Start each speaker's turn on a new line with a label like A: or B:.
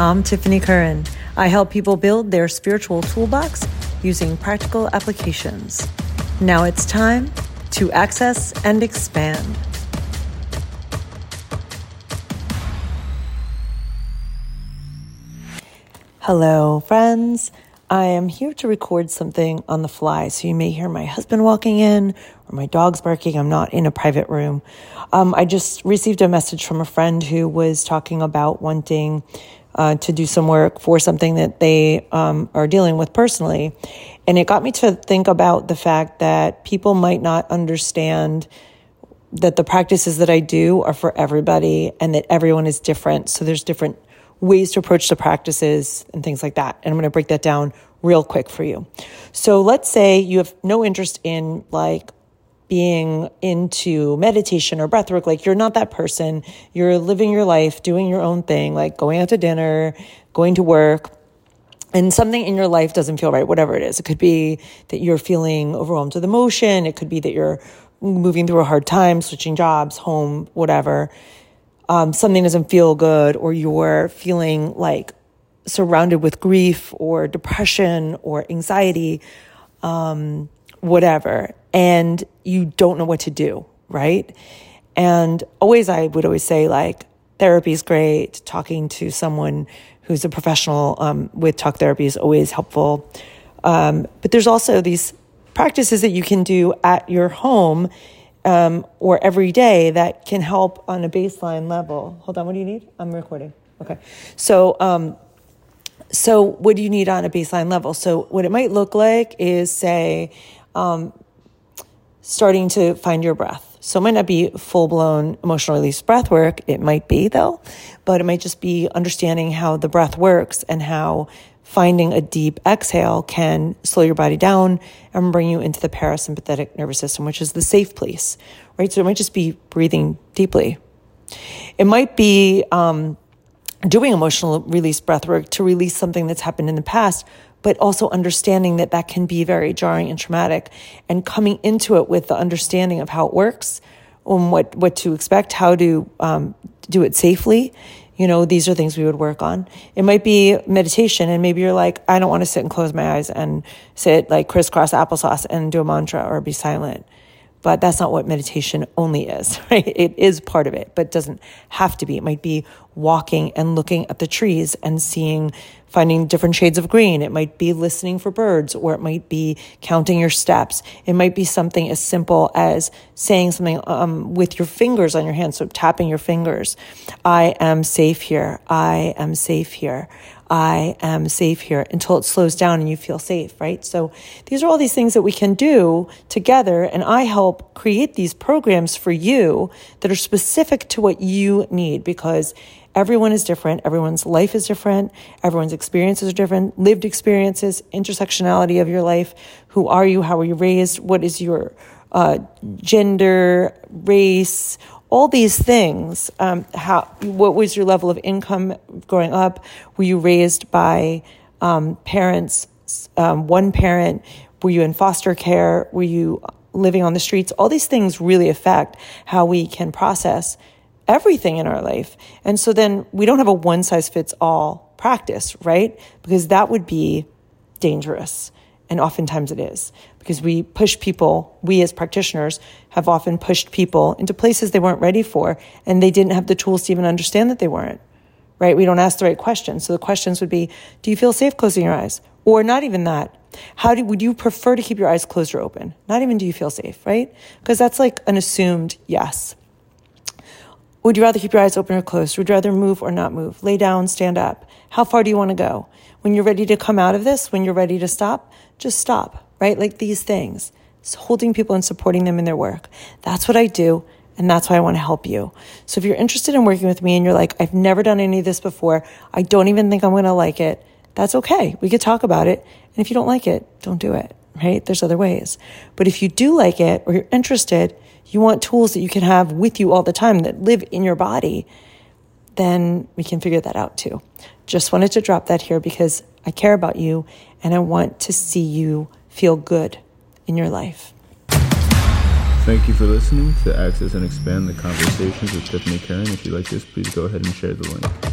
A: I'm Tiffany Curran. I help people build their spiritual toolbox using practical applications. Now it's time to access and expand. Hello, friends. I am here to record something on the fly. So you may hear my husband walking in or my dog's barking. I'm not in a private room. Um, I just received a message from a friend who was talking about wanting uh, to do some work for something that they um, are dealing with personally. And it got me to think about the fact that people might not understand that the practices that I do are for everybody and that everyone is different. So there's different ways to approach the practices and things like that. And I'm going to break that down real quick for you. So let's say you have no interest in like being into meditation or breathwork. Like you're not that person. You're living your life, doing your own thing, like going out to dinner, going to work. And something in your life doesn't feel right, whatever it is. It could be that you're feeling overwhelmed with emotion. It could be that you're moving through a hard time, switching jobs, home, whatever um, something doesn't feel good or you're feeling like surrounded with grief or depression or anxiety, um, whatever, and you don't know what to do, right? And always, I would always say, like, therapy is great. Talking to someone who's a professional um, with talk therapy is always helpful. Um, but there's also these practices that you can do at your home um, or every day that can help on a baseline level. Hold on, what do you need? I'm recording. Okay. So, um, so what do you need on a baseline level? So, what it might look like is, say, um, starting to find your breath. So it might not be full blown emotional release breath work. It might be though, but it might just be understanding how the breath works and how finding a deep exhale can slow your body down and bring you into the parasympathetic nervous system, which is the safe place, right? So it might just be breathing deeply. It might be um, doing emotional release breath work to release something that's happened in the past, but also understanding that that can be very jarring and traumatic and coming into it with the understanding of how it works and what, what to expect, how to um, do it safely you know, these are things we would work on. It might be meditation, and maybe you're like, I don't want to sit and close my eyes and sit like crisscross applesauce and do a mantra or be silent. But that's not what meditation only is, right? It is part of it, but it doesn't have to be. It might be walking and looking at the trees and seeing finding different shades of green. It might be listening for birds, or it might be counting your steps. It might be something as simple as saying something um, with your fingers on your hands, so tapping your fingers. I am safe here. I am safe here. I am safe here until it slows down and you feel safe, right? So these are all these things that we can do together. And I help create these programs for you that are specific to what you need because Everyone is different. Everyone's life is different. Everyone's experiences are different. Lived experiences, intersectionality of your life. Who are you? How were you raised? What is your uh, gender, race? All these things. Um, how? What was your level of income growing up? Were you raised by um, parents? Um, one parent? Were you in foster care? Were you living on the streets? All these things really affect how we can process everything in our life. And so then we don't have a one size fits all practice, right? Because that would be dangerous. And oftentimes it is because we push people, we as practitioners have often pushed people into places they weren't ready for and they didn't have the tools to even understand that they weren't, right? We don't ask the right questions. So the questions would be, do you feel safe closing your eyes? Or not even that. How do, would you prefer to keep your eyes closed or open? Not even do you feel safe, right? Because that's like an assumed yes. Would you rather keep your eyes open or closed? Would you rather move or not move? Lay down, stand up. How far do you want to go? When you're ready to come out of this, when you're ready to stop, just stop, right? Like these things. It's holding people and supporting them in their work. That's what I do. And that's why I want to help you. So if you're interested in working with me and you're like, I've never done any of this before, I don't even think I'm going to like it, that's okay. We could talk about it. And if you don't like it, don't do it, right? There's other ways. But if you do like it or you're interested, you want tools that you can have with you all the time that live in your body, then we can figure that out too. Just wanted to drop that here because I care about you and I want to see you feel good in your life.
B: Thank you for listening to Access and Expand the Conversations with Tiffany Curran. If you like this, please go ahead and share the link.